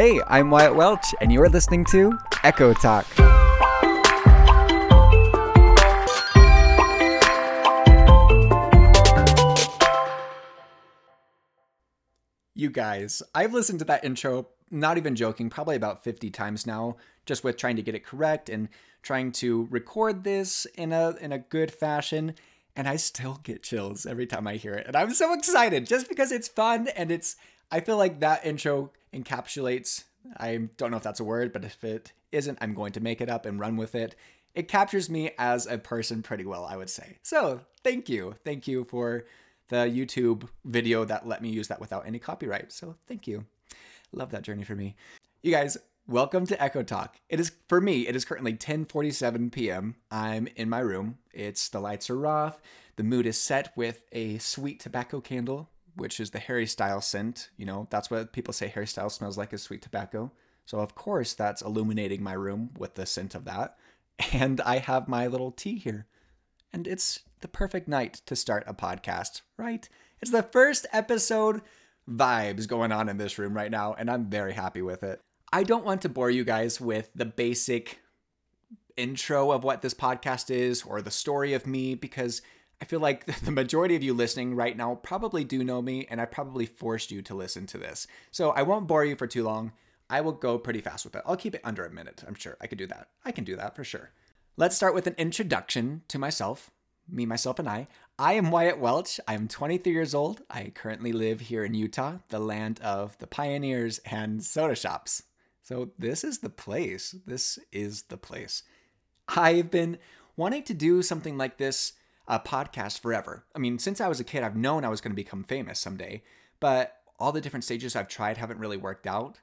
Hey, I'm Wyatt Welch, and you're listening to Echo Talk. You guys, I've listened to that intro, not even joking, probably about 50 times now, just with trying to get it correct and trying to record this in a in a good fashion, and I still get chills every time I hear it. And I'm so excited just because it's fun and it's I feel like that intro encapsulates I don't know if that's a word, but if it isn't, I'm going to make it up and run with it. It captures me as a person pretty well, I would say. So, thank you. Thank you for the YouTube video that let me use that without any copyright. So thank you. Love that journey for me. You guys, welcome to Echo Talk. It is for me, it is currently 10:47 p.m. I'm in my room. It's the lights are off. The mood is set with a sweet tobacco candle, which is the Harry Styles scent. You know, that's what people say Harry Styles smells like is sweet tobacco. So of course that's illuminating my room with the scent of that. And I have my little tea here. And it's the perfect night to start a podcast, right? It's the first episode vibes going on in this room right now, and I'm very happy with it. I don't want to bore you guys with the basic intro of what this podcast is or the story of me because I feel like the majority of you listening right now probably do know me, and I probably forced you to listen to this. So I won't bore you for too long. I will go pretty fast with it. I'll keep it under a minute. I'm sure I could do that. I can do that for sure. Let's start with an introduction to myself me, myself, and I. I am Wyatt Welch. I am 23 years old. I currently live here in Utah, the land of the pioneers and soda shops. So, this is the place. This is the place. I've been wanting to do something like this, a podcast, forever. I mean, since I was a kid, I've known I was going to become famous someday, but all the different stages I've tried haven't really worked out.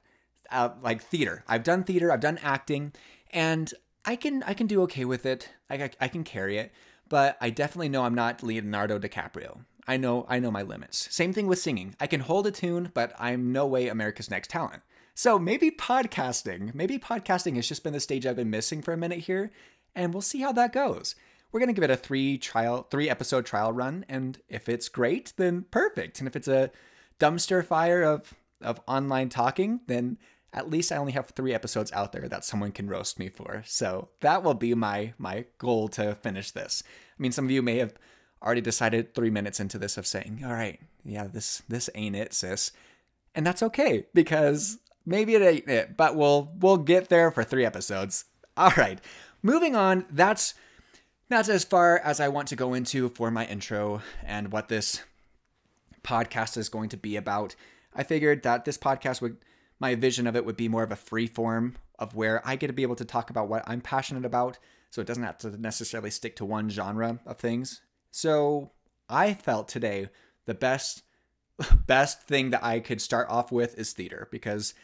Uh, like theater, I've done theater, I've done acting, and I can I can do okay with it. I, I can carry it but I definitely know I'm not Leonardo DiCaprio. I know I know my limits. Same thing with singing. I can hold a tune, but I'm no way America's Next Talent. So maybe podcasting, maybe podcasting has just been the stage I've been missing for a minute here, and we'll see how that goes. We're gonna give it a three trial, three episode trial run, and if it's great, then perfect. And if it's a dumpster fire of of online talking, then at least I only have three episodes out there that someone can roast me for. So that will be my my goal to finish this. I mean, some of you may have already decided three minutes into this of saying, "All right, yeah, this this ain't it, sis," and that's okay because maybe it ain't it, but we'll we'll get there for three episodes. All right, moving on. That's that's as far as I want to go into for my intro and what this podcast is going to be about. I figured that this podcast would my vision of it would be more of a free form of where I get to be able to talk about what I'm passionate about. So it doesn't have to necessarily stick to one genre of things. So I felt today the best best thing that I could start off with is theater because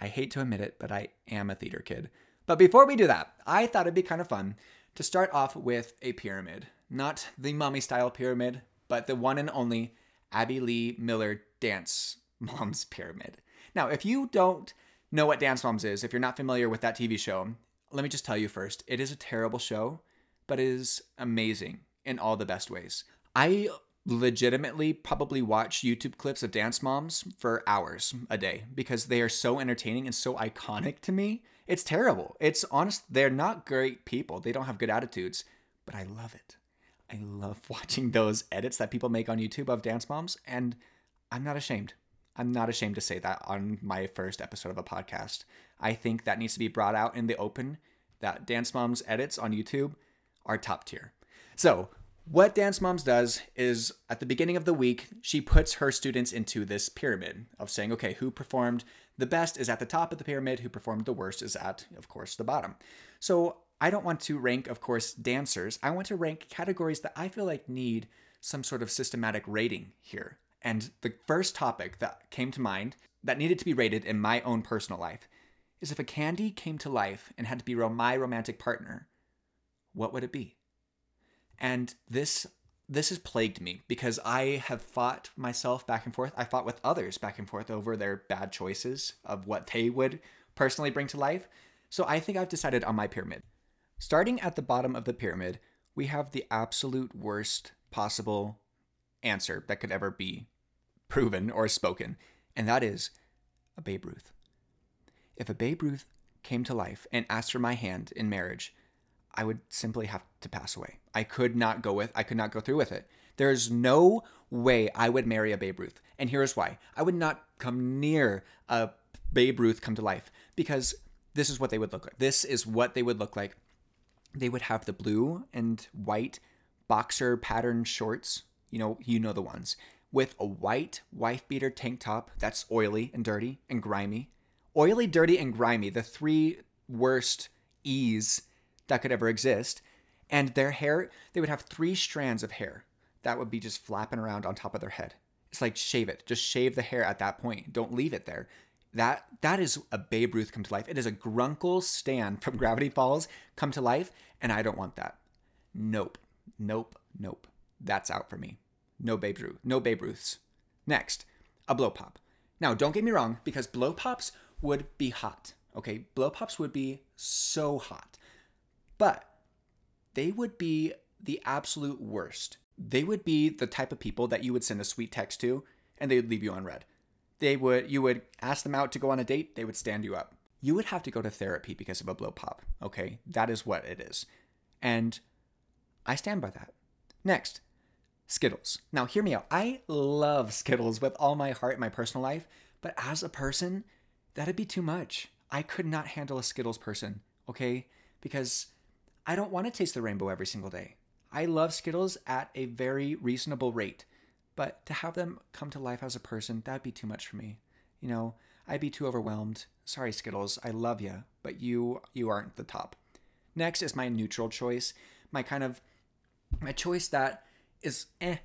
I hate to admit it, but I am a theater kid. But before we do that, I thought it'd be kind of fun to start off with a pyramid. Not the mummy style pyramid, but the one and only Abby Lee Miller dance mom's pyramid. Now, if you don't know what Dance Moms is, if you're not familiar with that TV show, let me just tell you first it is a terrible show, but it is amazing in all the best ways. I legitimately probably watch YouTube clips of Dance Moms for hours a day because they are so entertaining and so iconic to me. It's terrible. It's honest, they're not great people. They don't have good attitudes, but I love it. I love watching those edits that people make on YouTube of Dance Moms, and I'm not ashamed. I'm not ashamed to say that on my first episode of a podcast. I think that needs to be brought out in the open that Dance Moms edits on YouTube are top tier. So, what Dance Moms does is at the beginning of the week, she puts her students into this pyramid of saying, okay, who performed the best is at the top of the pyramid, who performed the worst is at, of course, the bottom. So, I don't want to rank, of course, dancers. I want to rank categories that I feel like need some sort of systematic rating here. And the first topic that came to mind that needed to be rated in my own personal life is if a candy came to life and had to be my romantic partner, what would it be? And this this has plagued me because I have fought myself back and forth. I fought with others back and forth over their bad choices of what they would personally bring to life. So I think I've decided on my pyramid. Starting at the bottom of the pyramid, we have the absolute worst possible answer that could ever be proven or spoken, and that is a Babe Ruth. if a Babe Ruth came to life and asked for my hand in marriage, I would simply have to pass away. I could not go with I could not go through with it. There's no way I would marry a Babe Ruth. And here's why. I would not come near a Babe Ruth come to life because this is what they would look like. This is what they would look like. They would have the blue and white boxer pattern shorts. You know, you know the ones with a white wife beater tank top that's oily and dirty and grimy. Oily, dirty, and grimy, the three worst E's that could ever exist. And their hair, they would have three strands of hair that would be just flapping around on top of their head. It's like shave it. Just shave the hair at that point. Don't leave it there. That that is a Babe Ruth come to life. It is a Grunkle Stan from Gravity Falls come to life, and I don't want that. Nope. Nope. Nope. That's out for me. No Babe Ruth. No Babe Ruths. Next, a blow pop. Now, don't get me wrong, because blow pops would be hot. Okay, blow pops would be so hot, but they would be the absolute worst. They would be the type of people that you would send a sweet text to, and they would leave you on. They would you would ask them out to go on a date, they would stand you up. You would have to go to therapy because of a blow pop. Okay, that is what it is, and I stand by that. Next, Skittles. Now, hear me out. I love Skittles with all my heart in my personal life, but as a person, that'd be too much. I could not handle a Skittles person, okay? Because I don't want to taste the rainbow every single day. I love Skittles at a very reasonable rate, but to have them come to life as a person, that'd be too much for me. You know, I'd be too overwhelmed. Sorry, Skittles, I love you, but you you aren't the top. Next is my neutral choice, my kind of my choice that is eh,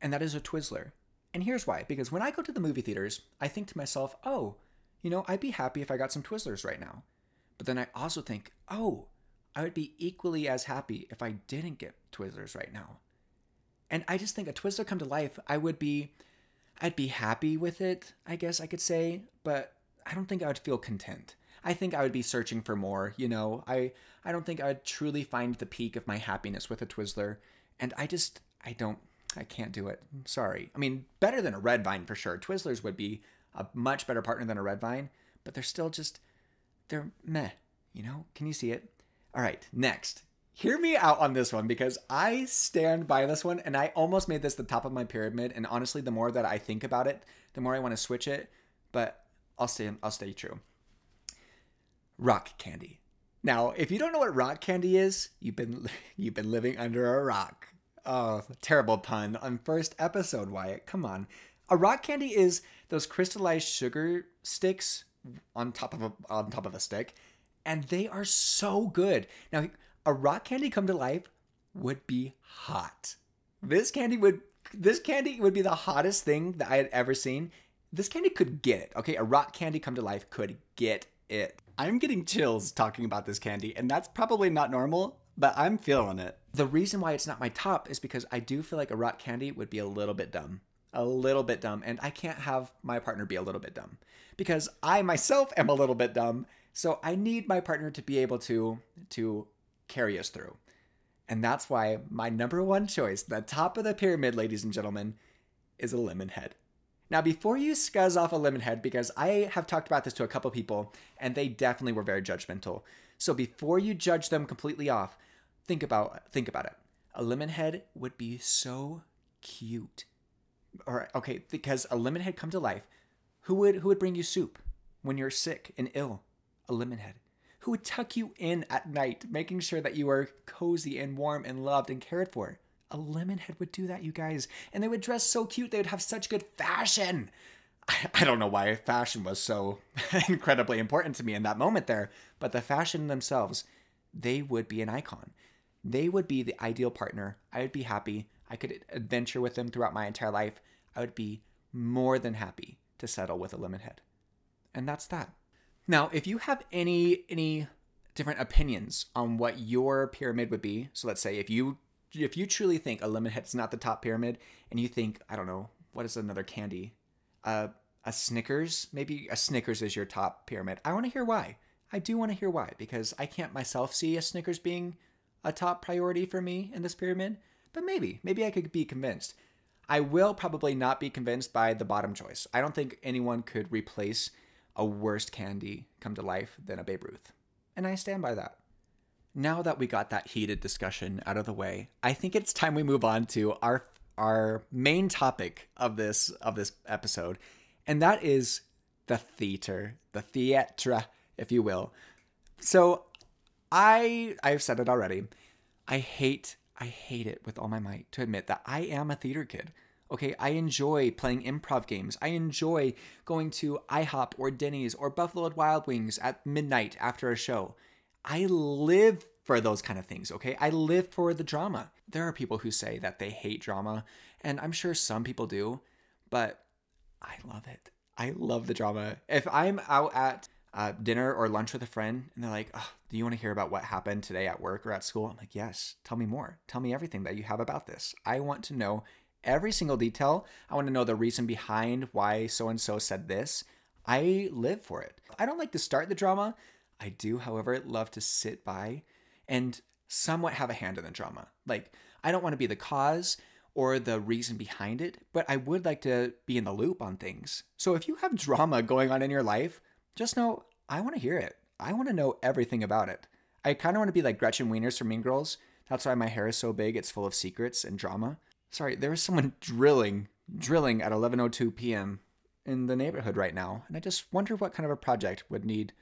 and that is a Twizzler. And here's why because when I go to the movie theaters, I think to myself, oh, you know, I'd be happy if I got some Twizzlers right now. But then I also think, oh, I would be equally as happy if I didn't get Twizzlers right now. And I just think a Twizzler come to life, I would be, I'd be happy with it, I guess I could say, but I don't think I would feel content. I think I would be searching for more, you know. I I don't think I'd truly find the peak of my happiness with a Twizzler. And I just I don't I can't do it. I'm sorry. I mean, better than a red vine for sure. Twizzlers would be a much better partner than a red vine, but they're still just they're meh, you know? Can you see it? All right, next. Hear me out on this one because I stand by this one and I almost made this the top of my pyramid and honestly the more that I think about it, the more I want to switch it, but I'll stay I'll stay true. Rock candy. Now, if you don't know what rock candy is, you've been you've been living under a rock. Oh, terrible pun on first episode, Wyatt. Come on. A rock candy is those crystallized sugar sticks on top of a on top of a stick, and they are so good. Now, a rock candy come to life would be hot. This candy would this candy would be the hottest thing that I had ever seen. This candy could get it. Okay, a rock candy come to life could get it. I'm getting chills talking about this candy, and that's probably not normal, but I'm feeling it. The reason why it's not my top is because I do feel like a rock candy would be a little bit dumb. A little bit dumb. And I can't have my partner be a little bit dumb because I myself am a little bit dumb. So I need my partner to be able to to carry us through. And that's why my number one choice, the top of the pyramid, ladies and gentlemen, is a lemon head. Now, before you scuzz off a lemon head, because I have talked about this to a couple people and they definitely were very judgmental. So before you judge them completely off, Think about think about it. A lemon head would be so cute. Or okay, because a lemon head come to life. Who would who would bring you soup when you're sick and ill? A lemon head. Who would tuck you in at night, making sure that you are cozy and warm and loved and cared for? A Lemonhead would do that, you guys. And they would dress so cute. They would have such good fashion. I don't know why fashion was so incredibly important to me in that moment there, but the fashion themselves, they would be an icon. They would be the ideal partner. I would be happy. I could adventure with them throughout my entire life. I would be more than happy to settle with a Lemonhead. And that's that. Now, if you have any any different opinions on what your pyramid would be, so let's say if you if you truly think a lemon head is not the top pyramid and you think, I don't know, what is another candy? Uh, a Snickers, maybe a Snickers is your top pyramid. I want to hear why. I do want to hear why because I can't myself see a Snickers being a top priority for me in this pyramid, but maybe, maybe I could be convinced. I will probably not be convinced by the bottom choice. I don't think anyone could replace a worse candy come to life than a Babe Ruth. And I stand by that. Now that we got that heated discussion out of the way, I think it's time we move on to our our main topic of this of this episode, and that is the theater, the theatre, if you will. So, I I've said it already. I hate I hate it with all my might to admit that I am a theater kid. Okay, I enjoy playing improv games. I enjoy going to IHOP or Denny's or Buffalo Wild Wings at midnight after a show. I live for those kind of things, okay? I live for the drama. There are people who say that they hate drama, and I'm sure some people do, but I love it. I love the drama. If I'm out at uh, dinner or lunch with a friend and they're like, Do you want to hear about what happened today at work or at school? I'm like, Yes, tell me more. Tell me everything that you have about this. I want to know every single detail. I want to know the reason behind why so and so said this. I live for it. I don't like to start the drama. I do, however, love to sit by and somewhat have a hand in the drama. Like, I don't want to be the cause or the reason behind it, but I would like to be in the loop on things. So if you have drama going on in your life, just know I want to hear it. I want to know everything about it. I kind of want to be like Gretchen Wieners from Mean Girls. That's why my hair is so big. It's full of secrets and drama. Sorry, there is someone drilling, drilling at 11:02 p.m. in the neighborhood right now, and I just wonder what kind of a project would need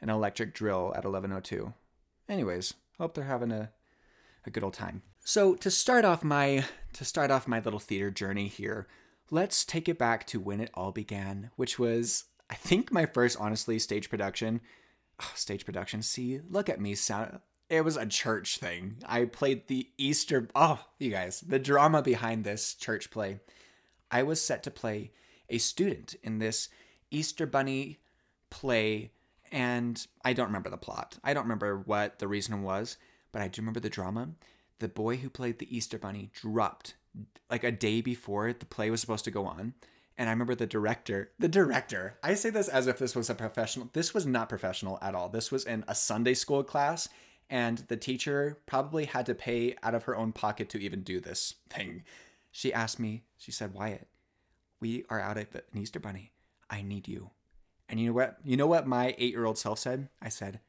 an electric drill at 11:02. Anyways, hope they're having a a good old time. So to start off my to start off my little theater journey here, let's take it back to when it all began, which was I think my first honestly stage production. Oh, stage production. See, look at me sound it was a church thing. I played the Easter. Oh, you guys, the drama behind this church play. I was set to play a student in this Easter Bunny play, and I don't remember the plot. I don't remember what the reason was, but I do remember the drama. The boy who played the Easter Bunny dropped like a day before the play was supposed to go on. And I remember the director, the director, I say this as if this was a professional. This was not professional at all. This was in a Sunday school class and the teacher probably had to pay out of her own pocket to even do this thing. She asked me, she said, Wyatt, we are out of an Easter bunny. I need you. And you know what? You know what my eight year old self said? I said,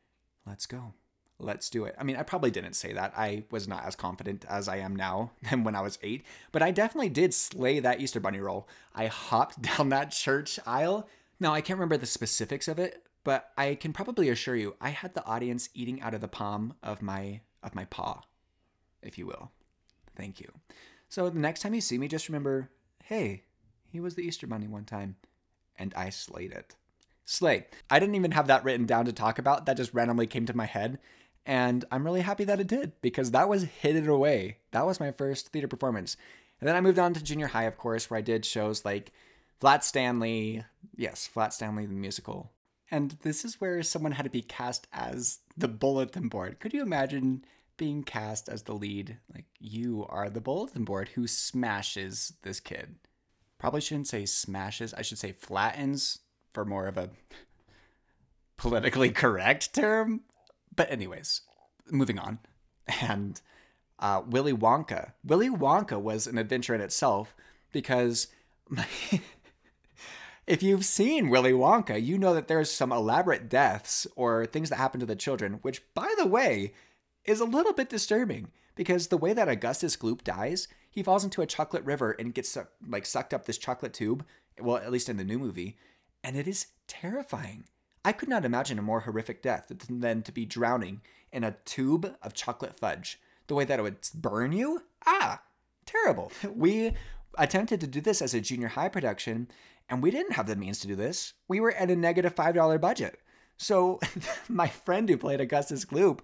let's go. Let's do it. I mean, I probably didn't say that. I was not as confident as I am now than when I was eight, but I definitely did slay that Easter bunny role. I hopped down that church aisle. Now, I can't remember the specifics of it, but I can probably assure you I had the audience eating out of the palm of my of my paw, if you will. Thank you. So the next time you see me just remember, hey, he was the Easter bunny one time and I slayed it. Slay. I didn't even have that written down to talk about. That just randomly came to my head. And I'm really happy that it did because that was hidden away. That was my first theater performance. And then I moved on to junior high, of course, where I did shows like Flat Stanley. Yes, Flat Stanley the musical. And this is where someone had to be cast as the bulletin board. Could you imagine being cast as the lead? Like, you are the bulletin board who smashes this kid. Probably shouldn't say smashes, I should say flattens for more of a politically correct term. But, anyways, moving on. And uh, Willy Wonka. Willy Wonka was an adventure in itself because my if you've seen Willy Wonka, you know that there's some elaborate deaths or things that happen to the children, which, by the way, is a little bit disturbing because the way that Augustus Gloop dies, he falls into a chocolate river and gets like sucked up this chocolate tube. Well, at least in the new movie, and it is terrifying. I could not imagine a more horrific death than to be drowning in a tube of chocolate fudge. The way that it would burn you? Ah, terrible. We attempted to do this as a junior high production, and we didn't have the means to do this. We were at a negative $5 budget. So my friend who played Augustus Gloop,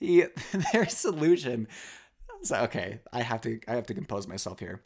he, their solution. So okay, I have to I have to compose myself here.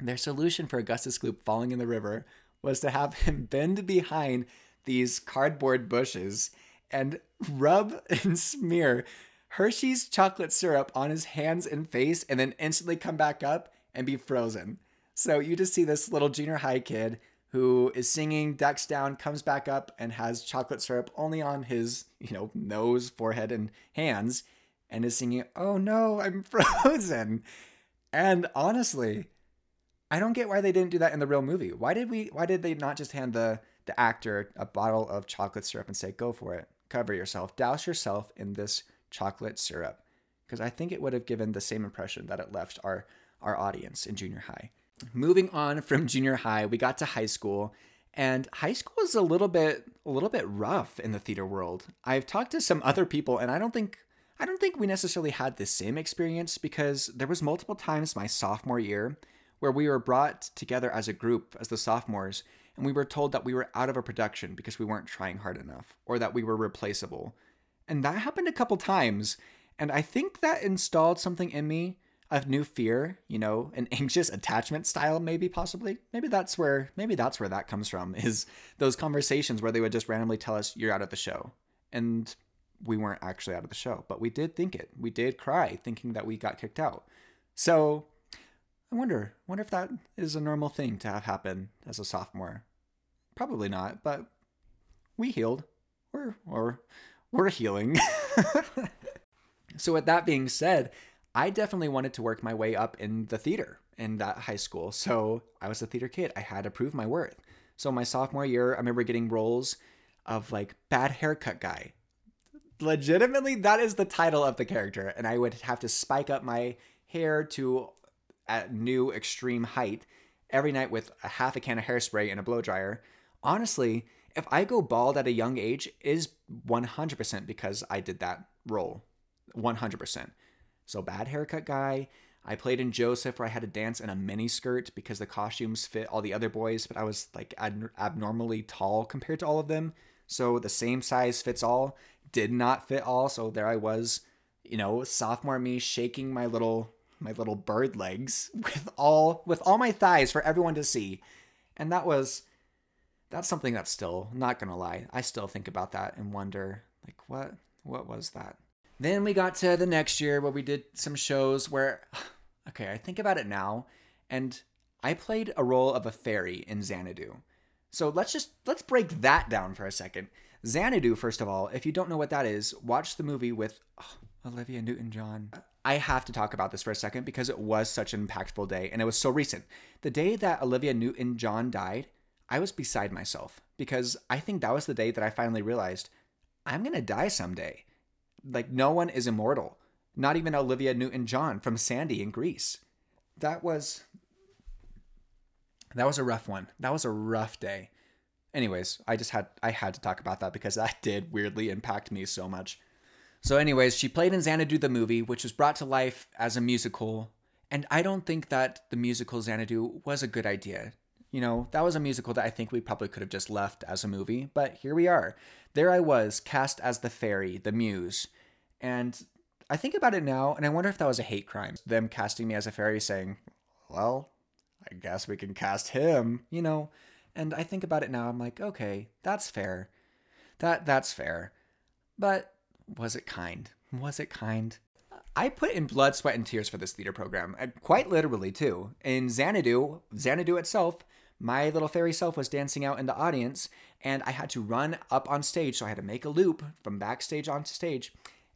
Their solution for Augustus Gloop falling in the river was to have him bend behind these cardboard bushes and rub and smear Hershey's chocolate syrup on his hands and face and then instantly come back up and be frozen. So you just see this little junior high kid who is singing, ducks down, comes back up, and has chocolate syrup only on his, you know, nose, forehead, and hands, and is singing, Oh no, I'm frozen. And honestly, I don't get why they didn't do that in the real movie. Why did we why did they not just hand the the actor a bottle of chocolate syrup and say, go for it, cover yourself, douse yourself in this chocolate syrup. Because I think it would have given the same impression that it left our, our audience in junior high. Moving on from junior high, we got to high school. And high school is a little bit a little bit rough in the theater world. I've talked to some other people and I don't think I don't think we necessarily had the same experience because there was multiple times my sophomore year where we were brought together as a group as the sophomores and we were told that we were out of a production because we weren't trying hard enough or that we were replaceable. And that happened a couple times and I think that installed something in me of new fear, you know, an anxious attachment style maybe possibly. Maybe that's where maybe that's where that comes from is those conversations where they would just randomly tell us you're out of the show. And we weren't actually out of the show, but we did think it. We did cry thinking that we got kicked out. So I wonder, wonder if that is a normal thing to have happen as a sophomore. Probably not, but we healed. We're or we're healing. so with that being said, I definitely wanted to work my way up in the theater in that high school. So I was a theater kid. I had to prove my worth. So my sophomore year, I remember getting roles of like bad haircut guy, legitimately that is the title of the character and i would have to spike up my hair to a new extreme height every night with a half a can of hairspray and a blow dryer honestly if i go bald at a young age is 100% because i did that role 100% so bad haircut guy I played in Joseph where I had to dance in a mini skirt because the costumes fit all the other boys, but I was like ad- abnormally tall compared to all of them. So the same size fits all did not fit all. So there I was, you know, sophomore me shaking my little my little bird legs with all with all my thighs for everyone to see. And that was that's something that's still not gonna lie. I still think about that and wonder like what what was that? Then we got to the next year where we did some shows where okay, I think about it now and I played a role of a fairy in Xanadu. So let's just let's break that down for a second. Xanadu, first of all, if you don't know what that is, watch the movie with oh, Olivia Newton John. I have to talk about this for a second because it was such an impactful day and it was so recent. The day that Olivia Newton John died, I was beside myself because I think that was the day that I finally realized I'm going to die someday. Like, no one is immortal, not even Olivia Newton John from Sandy in Grease. That was. That was a rough one. That was a rough day anyways, I just had I had to talk about that because that did weirdly impact me so much. So, anyways, she played in Xanadu the movie, which was brought to life as a musical, and I don't think that the musical Xanadu was a good idea. You know, that was a musical that I think we probably could have just left as a movie, but here we are. There I was, cast as the fairy, the muse. And I think about it now, and I wonder if that was a hate crime. Them casting me as a fairy saying, well, I guess we can cast him, you know. And I think about it now, I'm like, okay, that's fair. That that's fair. But was it kind? Was it kind? I put in blood, sweat, and tears for this theater program, quite literally too. In Xanadu, Xanadu itself, my little fairy self was dancing out in the audience, and I had to run up on stage, so I had to make a loop from backstage onto stage.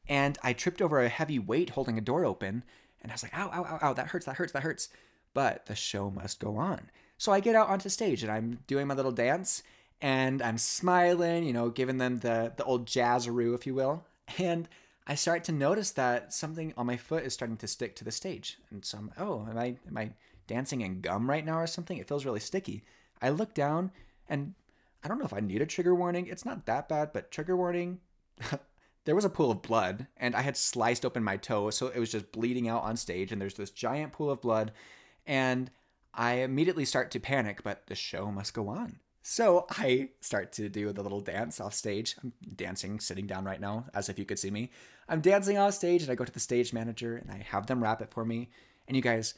And I tripped over a heavy weight holding a door open, and I was like, ow, ow, ow, ow, that hurts, that hurts, that hurts. But the show must go on. So I get out onto stage and I'm doing my little dance and I'm smiling, you know, giving them the the old jazzaroo, if you will. And I start to notice that something on my foot is starting to stick to the stage. And so I'm, oh, am I am I dancing in gum right now or something? It feels really sticky. I look down and I don't know if I need a trigger warning. It's not that bad, but trigger warning. there was a pool of blood and I had sliced open my toe, so it was just bleeding out on stage and there's this giant pool of blood and I immediately start to panic, but the show must go on. So I start to do the little dance off stage. I'm dancing, sitting down right now, as if you could see me. I'm dancing off stage, and I go to the stage manager and I have them wrap it for me. And you guys,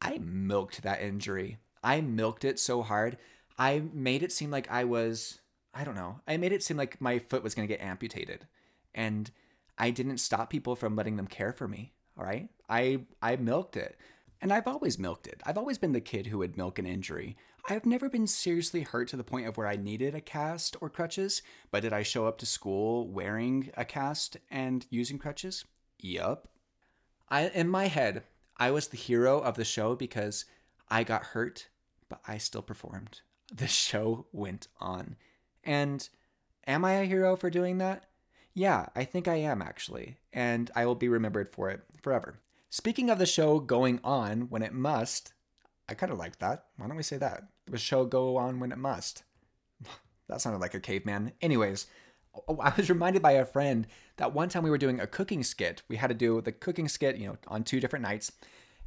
I milked that injury. I milked it so hard. I made it seem like I was, I don't know, I made it seem like my foot was going to get amputated. And I didn't stop people from letting them care for me. All right. I, I milked it. And I've always milked it. I've always been the kid who would milk an injury. I've never been seriously hurt to the point of where I needed a cast or crutches, but did I show up to school wearing a cast and using crutches? Yup. I in my head, I was the hero of the show because I got hurt, but I still performed. The show went on. And am I a hero for doing that? Yeah, I think I am actually, and I will be remembered for it forever. Speaking of the show going on when it must, I kind of like that. Why don't we say that? The show go on when it must. that sounded like a caveman. Anyways, Oh, I was reminded by a friend that one time we were doing a cooking skit. We had to do the cooking skit, you know, on two different nights,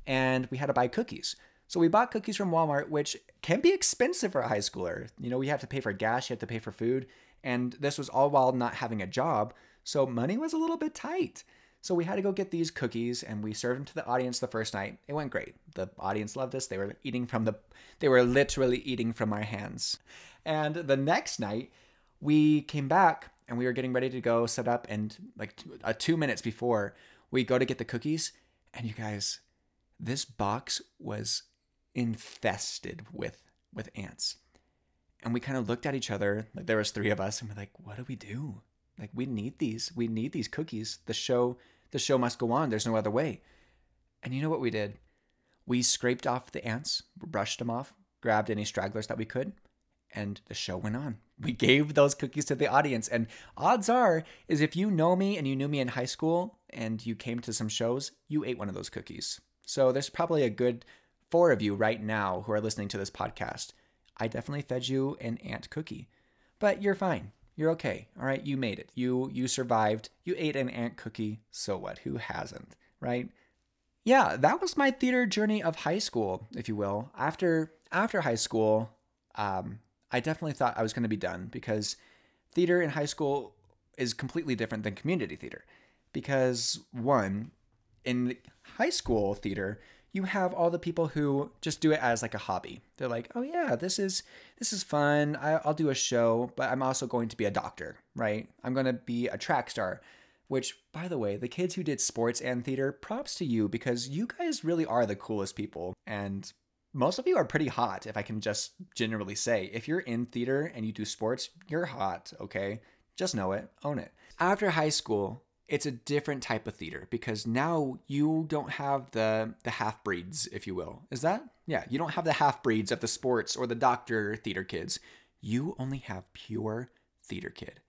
and we had to buy cookies. So we bought cookies from Walmart, which can be expensive for a high schooler. You know, we have to pay for gas, you have to pay for food, and this was all while not having a job. So money was a little bit tight. So we had to go get these cookies and we served them to the audience the first night. It went great. The audience loved us. They were eating from the they were literally eating from our hands. And the next night, we came back and we were getting ready to go set up and like uh, 2 minutes before we go to get the cookies and you guys this box was infested with with ants. And we kind of looked at each other, like there was 3 of us and we're like, "What do we do?" Like we need these. We need these cookies. The show the show must go on. There's no other way. And you know what we did? We scraped off the ants, brushed them off, grabbed any stragglers that we could, and the show went on. We gave those cookies to the audience. And odds are, is if you know me and you knew me in high school and you came to some shows, you ate one of those cookies. So there's probably a good four of you right now who are listening to this podcast. I definitely fed you an ant cookie, but you're fine. You're okay. All right, you made it. You you survived. You ate an ant cookie. So what? Who hasn't, right? Yeah, that was my theater journey of high school, if you will. After after high school, um, I definitely thought I was going to be done because theater in high school is completely different than community theater. Because one, in high school theater, you have all the people who just do it as like a hobby. They're like, "Oh yeah, this is this is fun. I, will do a show, but I'm also going to be a doctor, right? I'm going to be a track star." Which, by the way, the kids who did sports and theater, props to you because you guys really are the coolest people, and most of you are pretty hot. If I can just generally say, if you're in theater and you do sports, you're hot. Okay, just know it, own it. After high school, it's a different type of theater because now you don't have the the half breeds, if you will. Is that? Yeah, you don't have the half breeds of the sports or the doctor theater kids. You only have pure theater kid.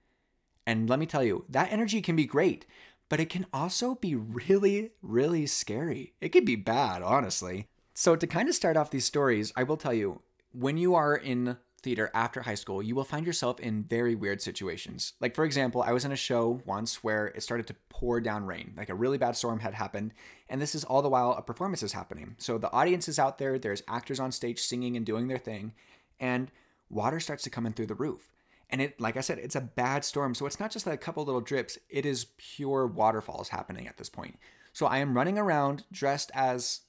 And let me tell you, that energy can be great, but it can also be really, really scary. It can be bad, honestly. So, to kind of start off these stories, I will tell you when you are in theater after high school, you will find yourself in very weird situations. Like, for example, I was in a show once where it started to pour down rain, like a really bad storm had happened. And this is all the while a performance is happening. So the audience is out there, there's actors on stage singing and doing their thing, and water starts to come in through the roof. And it, like I said, it's a bad storm. So it's not just like a couple little drips, it is pure waterfalls happening at this point. So I am running around dressed as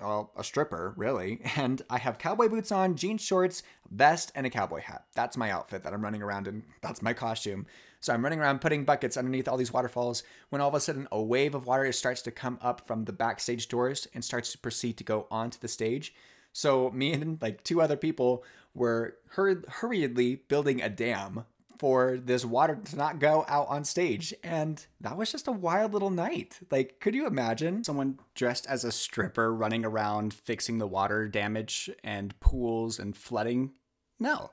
a stripper, really. And I have cowboy boots on, jean shorts, vest, and a cowboy hat. That's my outfit that I'm running around in. That's my costume. So I'm running around putting buckets underneath all these waterfalls when all of a sudden a wave of water starts to come up from the backstage doors and starts to proceed to go onto the stage. So me and like two other people were hur- hurriedly building a dam for this water to not go out on stage. And that was just a wild little night. Like, could you imagine someone dressed as a stripper running around fixing the water damage and pools and flooding? No.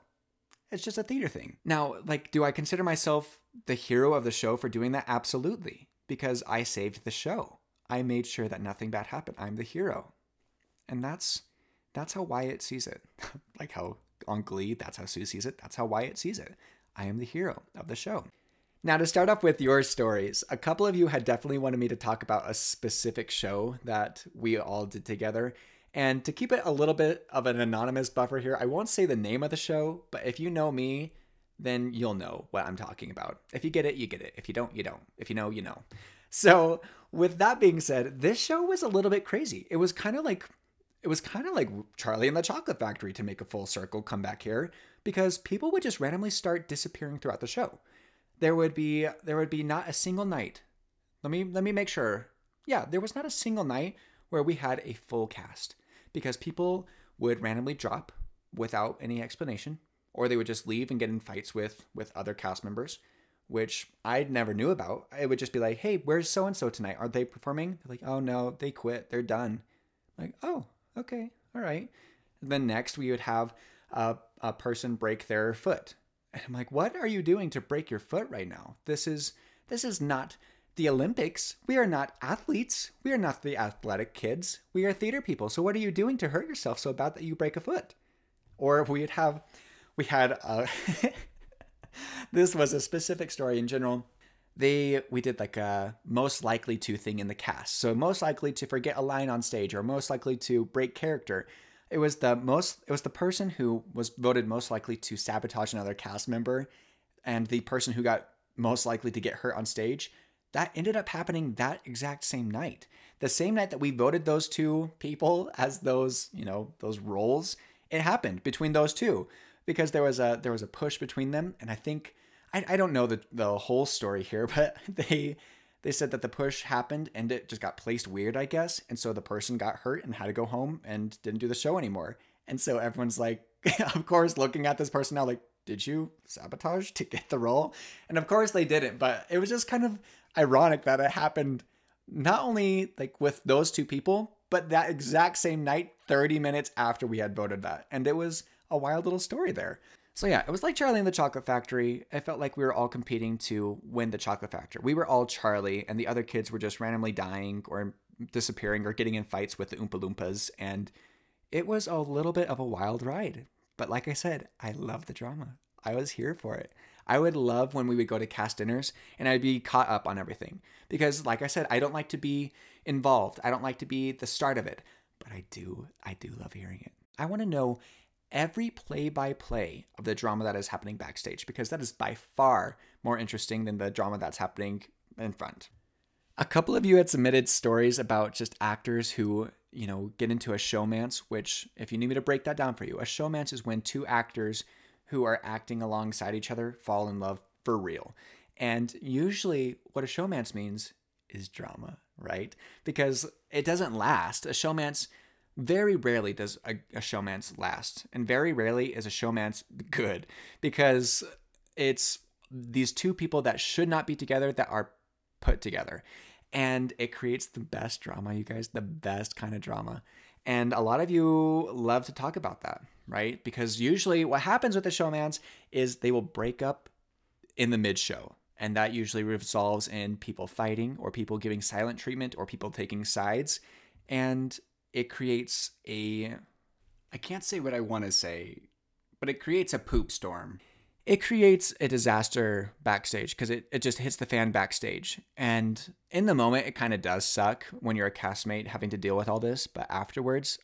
It's just a theater thing. Now, like, do I consider myself the hero of the show for doing that? Absolutely. Because I saved the show. I made sure that nothing bad happened. I'm the hero. And that's that's how Wyatt sees it. like how on Glee, that's how Sue sees it. That's how Wyatt sees it. I am the hero of the show. Now, to start off with your stories, a couple of you had definitely wanted me to talk about a specific show that we all did together. And to keep it a little bit of an anonymous buffer here, I won't say the name of the show, but if you know me, then you'll know what I'm talking about. If you get it, you get it. If you don't, you don't. If you know, you know. So, with that being said, this show was a little bit crazy. It was kind of like it was kind of like Charlie and the Chocolate Factory to make a full circle come back here because people would just randomly start disappearing throughout the show. There would be there would be not a single night. Let me let me make sure. Yeah, there was not a single night where we had a full cast because people would randomly drop without any explanation or they would just leave and get in fights with with other cast members which I never knew about. It would just be like, "Hey, where's so and so tonight? Are they performing?" They're like, "Oh no, they quit. They're done." I'm like, "Oh, okay, all right." And then next we would have a, a person break their foot And I'm like, what are you doing to break your foot right now? This is this is not the Olympics. We are not athletes. We are not the athletic kids. We are theater people. So what are you doing to hurt yourself so bad that you break a foot? Or we'd have we had uh this was a specific story in general they we did like a most likely to thing in the cast. So most likely to forget a line on stage or most likely to break character. It was the most it was the person who was voted most likely to sabotage another cast member and the person who got most likely to get hurt on stage. That ended up happening that exact same night. The same night that we voted those two people as those, you know, those roles, it happened between those two because there was a there was a push between them and I think I, I don't know the, the whole story here, but they they said that the push happened and it just got placed weird, I guess. And so the person got hurt and had to go home and didn't do the show anymore. And so everyone's like, of course, looking at this person now, like, did you sabotage to get the role? And of course they didn't, but it was just kind of ironic that it happened not only like with those two people, but that exact same night, 30 minutes after we had voted that. And it was a wild little story there. So yeah, it was like Charlie and the Chocolate Factory. I felt like we were all competing to win the Chocolate Factory. We were all Charlie, and the other kids were just randomly dying or disappearing or getting in fights with the Oompa Loompas. And it was a little bit of a wild ride. But like I said, I love the drama. I was here for it. I would love when we would go to cast dinners and I'd be caught up on everything. Because like I said, I don't like to be involved. I don't like to be the start of it. But I do, I do love hearing it. I want to know every play by play of the drama that is happening backstage because that is by far more interesting than the drama that's happening in front. A couple of you had submitted stories about just actors who, you know, get into a showmance, which, if you need me to break that down for you, a showmance is when two actors who are acting alongside each other fall in love for real. And usually, what a showmance means is drama, right? Because it doesn't last. A showmance very rarely does a, a showmance last, and very rarely is a showmance good because it's these two people that should not be together that are put together. And it creates the best drama, you guys, the best kind of drama. And a lot of you love to talk about that, right? Because usually what happens with the showmance is they will break up in the mid show. And that usually resolves in people fighting or people giving silent treatment or people taking sides. And it creates a I can't say what I want to say, but it creates a poop storm. It creates a disaster backstage because it, it just hits the fan backstage. And in the moment, it kind of does suck when you're a castmate having to deal with all this. But afterwards,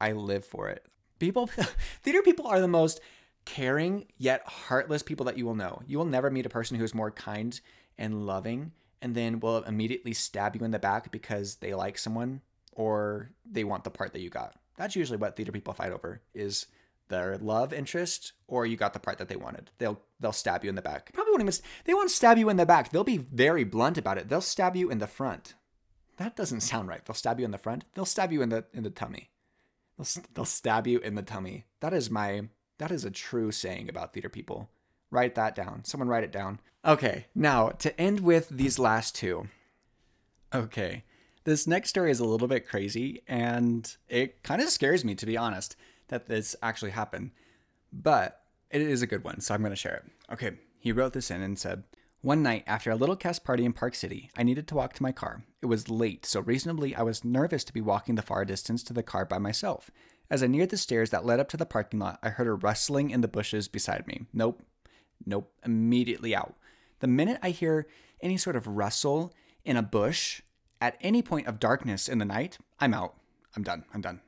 I live for it. People, theater people are the most caring yet heartless people that you will know. You will never meet a person who is more kind and loving and then will immediately stab you in the back because they like someone or they want the part that you got. That's usually what theater people fight over is their love interest or you got the part that they wanted. They'll they'll stab you in the back. Probably won't even they won't stab you in the back. They'll be very blunt about it. They'll stab you in the front. That doesn't sound right. They'll stab you in the front. They'll stab you in the in the tummy. They'll, they'll stab you in the tummy. That is my that is a true saying about theater people. Write that down. Someone write it down. Okay, now to end with these last two. Okay. This next story is a little bit crazy, and it kind of scares me, to be honest, that this actually happened. But it is a good one, so I'm going to share it. Okay, he wrote this in and said, one night, after a little cast party in Park City, I needed to walk to my car. It was late, so reasonably I was nervous to be walking the far distance to the car by myself. As I neared the stairs that led up to the parking lot, I heard a rustling in the bushes beside me. Nope. Nope. Immediately out. The minute I hear any sort of rustle in a bush, at any point of darkness in the night, I'm out. I'm done. I'm done.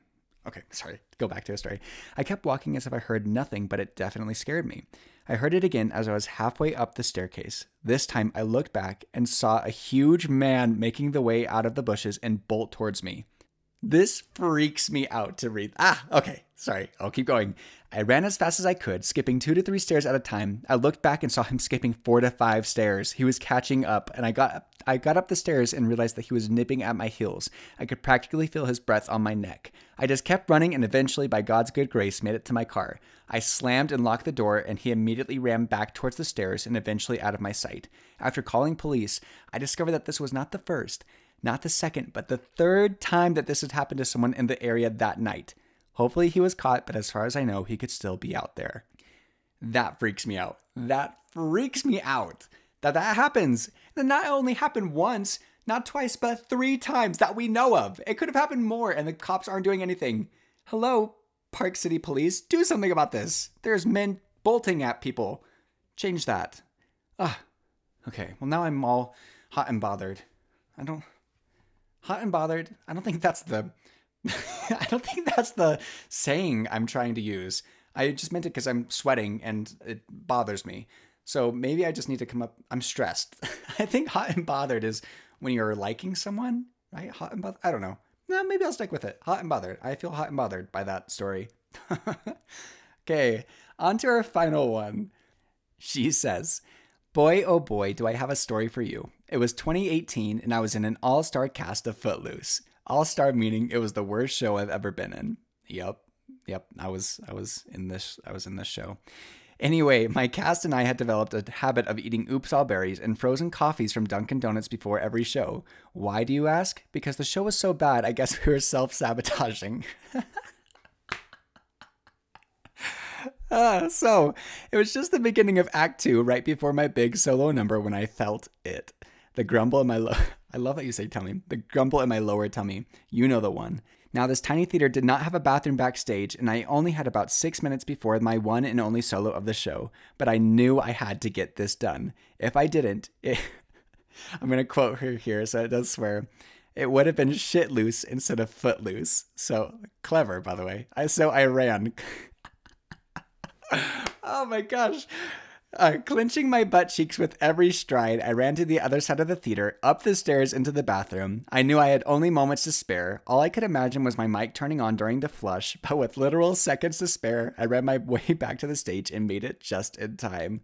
Okay, sorry. Go back to the story. I kept walking as if I heard nothing, but it definitely scared me. I heard it again as I was halfway up the staircase. This time I looked back and saw a huge man making the way out of the bushes and bolt towards me. This freaks me out to read. Ah, okay. Sorry. I'll keep going. I ran as fast as I could, skipping two to three stairs at a time. I looked back and saw him skipping four to five stairs. He was catching up, and I got I got up the stairs and realized that he was nipping at my heels. I could practically feel his breath on my neck. I just kept running and eventually, by God's good grace, made it to my car. I slammed and locked the door, and he immediately ran back towards the stairs and eventually out of my sight. After calling police, I discovered that this was not the first not the second, but the third time that this had happened to someone in the area that night. Hopefully he was caught, but as far as I know, he could still be out there. That freaks me out. That freaks me out that that happens. And not only happened once, not twice, but three times that we know of. It could have happened more, and the cops aren't doing anything. Hello, Park City Police, do something about this. There's men bolting at people. Change that. Ah, okay. Well, now I'm all hot and bothered. I don't. Hot and bothered. I don't think that's the. I don't think that's the saying I'm trying to use. I just meant it because I'm sweating and it bothers me. So maybe I just need to come up. I'm stressed. I think hot and bothered is when you're liking someone, right? Hot and bothered. I don't know. No, maybe I'll stick with it. Hot and bothered. I feel hot and bothered by that story. okay, on to our final one. She says, Boy, oh boy, do I have a story for you. It was 2018 and I was in an all star cast of Footloose. All star meeting. it was the worst show I've ever been in. Yep. Yep. I was I was in this I was in this show. Anyway, my cast and I had developed a habit of eating oops all berries and frozen coffees from Dunkin' Donuts before every show. Why do you ask? Because the show was so bad, I guess we were self sabotaging. uh, so, it was just the beginning of Act Two, right before my big solo number, when I felt it. The grumble in my lo- I love that you say tummy. The grumble in my lower tummy. You know the one. Now, this tiny theater did not have a bathroom backstage, and I only had about six minutes before my one and only solo of the show, but I knew I had to get this done. If I didn't, it, I'm going to quote her here, so it does swear. It would have been shit loose instead of foot loose. So clever, by the way. I so I ran. oh my gosh. Uh, clenching my butt cheeks with every stride, I ran to the other side of the theater, up the stairs into the bathroom. I knew I had only moments to spare. All I could imagine was my mic turning on during the flush, but with literal seconds to spare, I ran my way back to the stage and made it just in time.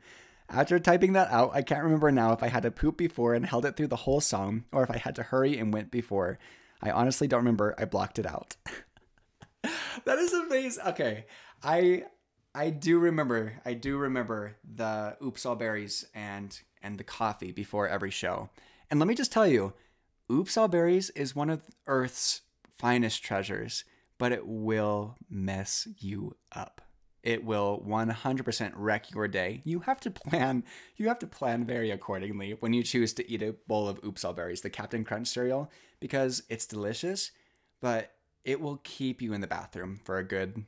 After typing that out, I can't remember now if I had to poop before and held it through the whole song, or if I had to hurry and went before. I honestly don't remember. I blocked it out. that is amazing. Okay. I I do remember. I do remember the Oops All Berries and and the coffee before every show. And let me just tell you, Oops All Berries is one of Earth's finest treasures, but it will mess you up. It will 100% wreck your day. You have to plan. You have to plan very accordingly when you choose to eat a bowl of Oops All Berries, the Cap'n Crunch cereal, because it's delicious, but it will keep you in the bathroom for a good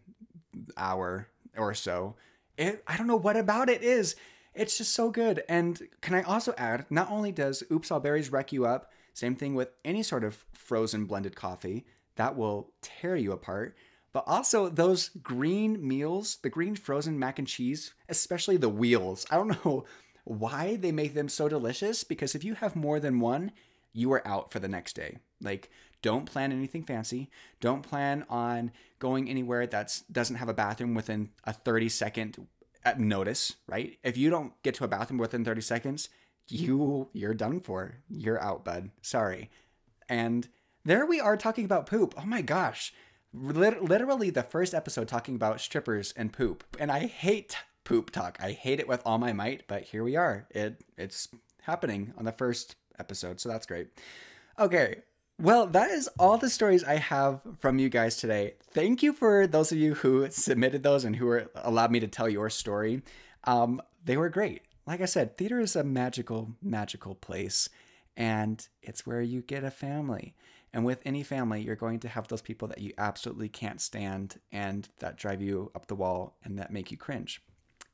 hour or so. It I don't know what about it is. It's just so good. And can I also add, not only does Oops All Berries wreck you up, same thing with any sort of frozen blended coffee, that will tear you apart. But also those green meals, the green frozen mac and cheese, especially the wheels. I don't know why they make them so delicious because if you have more than one, you are out for the next day. Like don't plan anything fancy. Don't plan on going anywhere that doesn't have a bathroom within a 30 second uh, notice, right? If you don't get to a bathroom within 30 seconds, you you're done for. You're out, bud. Sorry. And there we are talking about poop. Oh my gosh. Literally the first episode talking about strippers and poop. And I hate poop talk. I hate it with all my might, but here we are. It it's happening on the first episode, so that's great. Okay, well, that is all the stories I have from you guys today. Thank you for those of you who submitted those and who were, allowed me to tell your story. Um, they were great. Like I said, theater is a magical, magical place, and it's where you get a family. And with any family, you're going to have those people that you absolutely can't stand and that drive you up the wall and that make you cringe,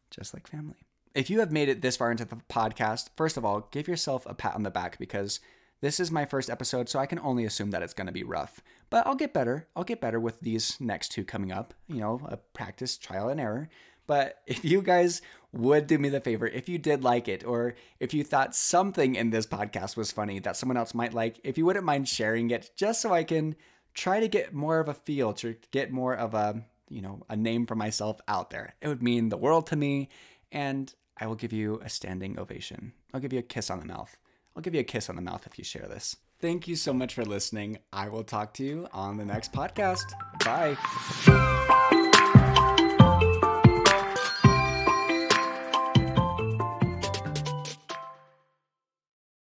just like family. If you have made it this far into the podcast, first of all, give yourself a pat on the back because this is my first episode, so I can only assume that it's going to be rough. But I'll get better. I'll get better with these next two coming up. You know, a practice, trial, and error. But if you guys would do me the favor, if you did like it, or if you thought something in this podcast was funny that someone else might like, if you wouldn't mind sharing it, just so I can try to get more of a feel, to get more of a, you know, a name for myself out there. It would mean the world to me, and I will give you a standing ovation. I'll give you a kiss on the mouth. I'll give you a kiss on the mouth if you share this. Thank you so much for listening. I will talk to you on the next podcast. Bye.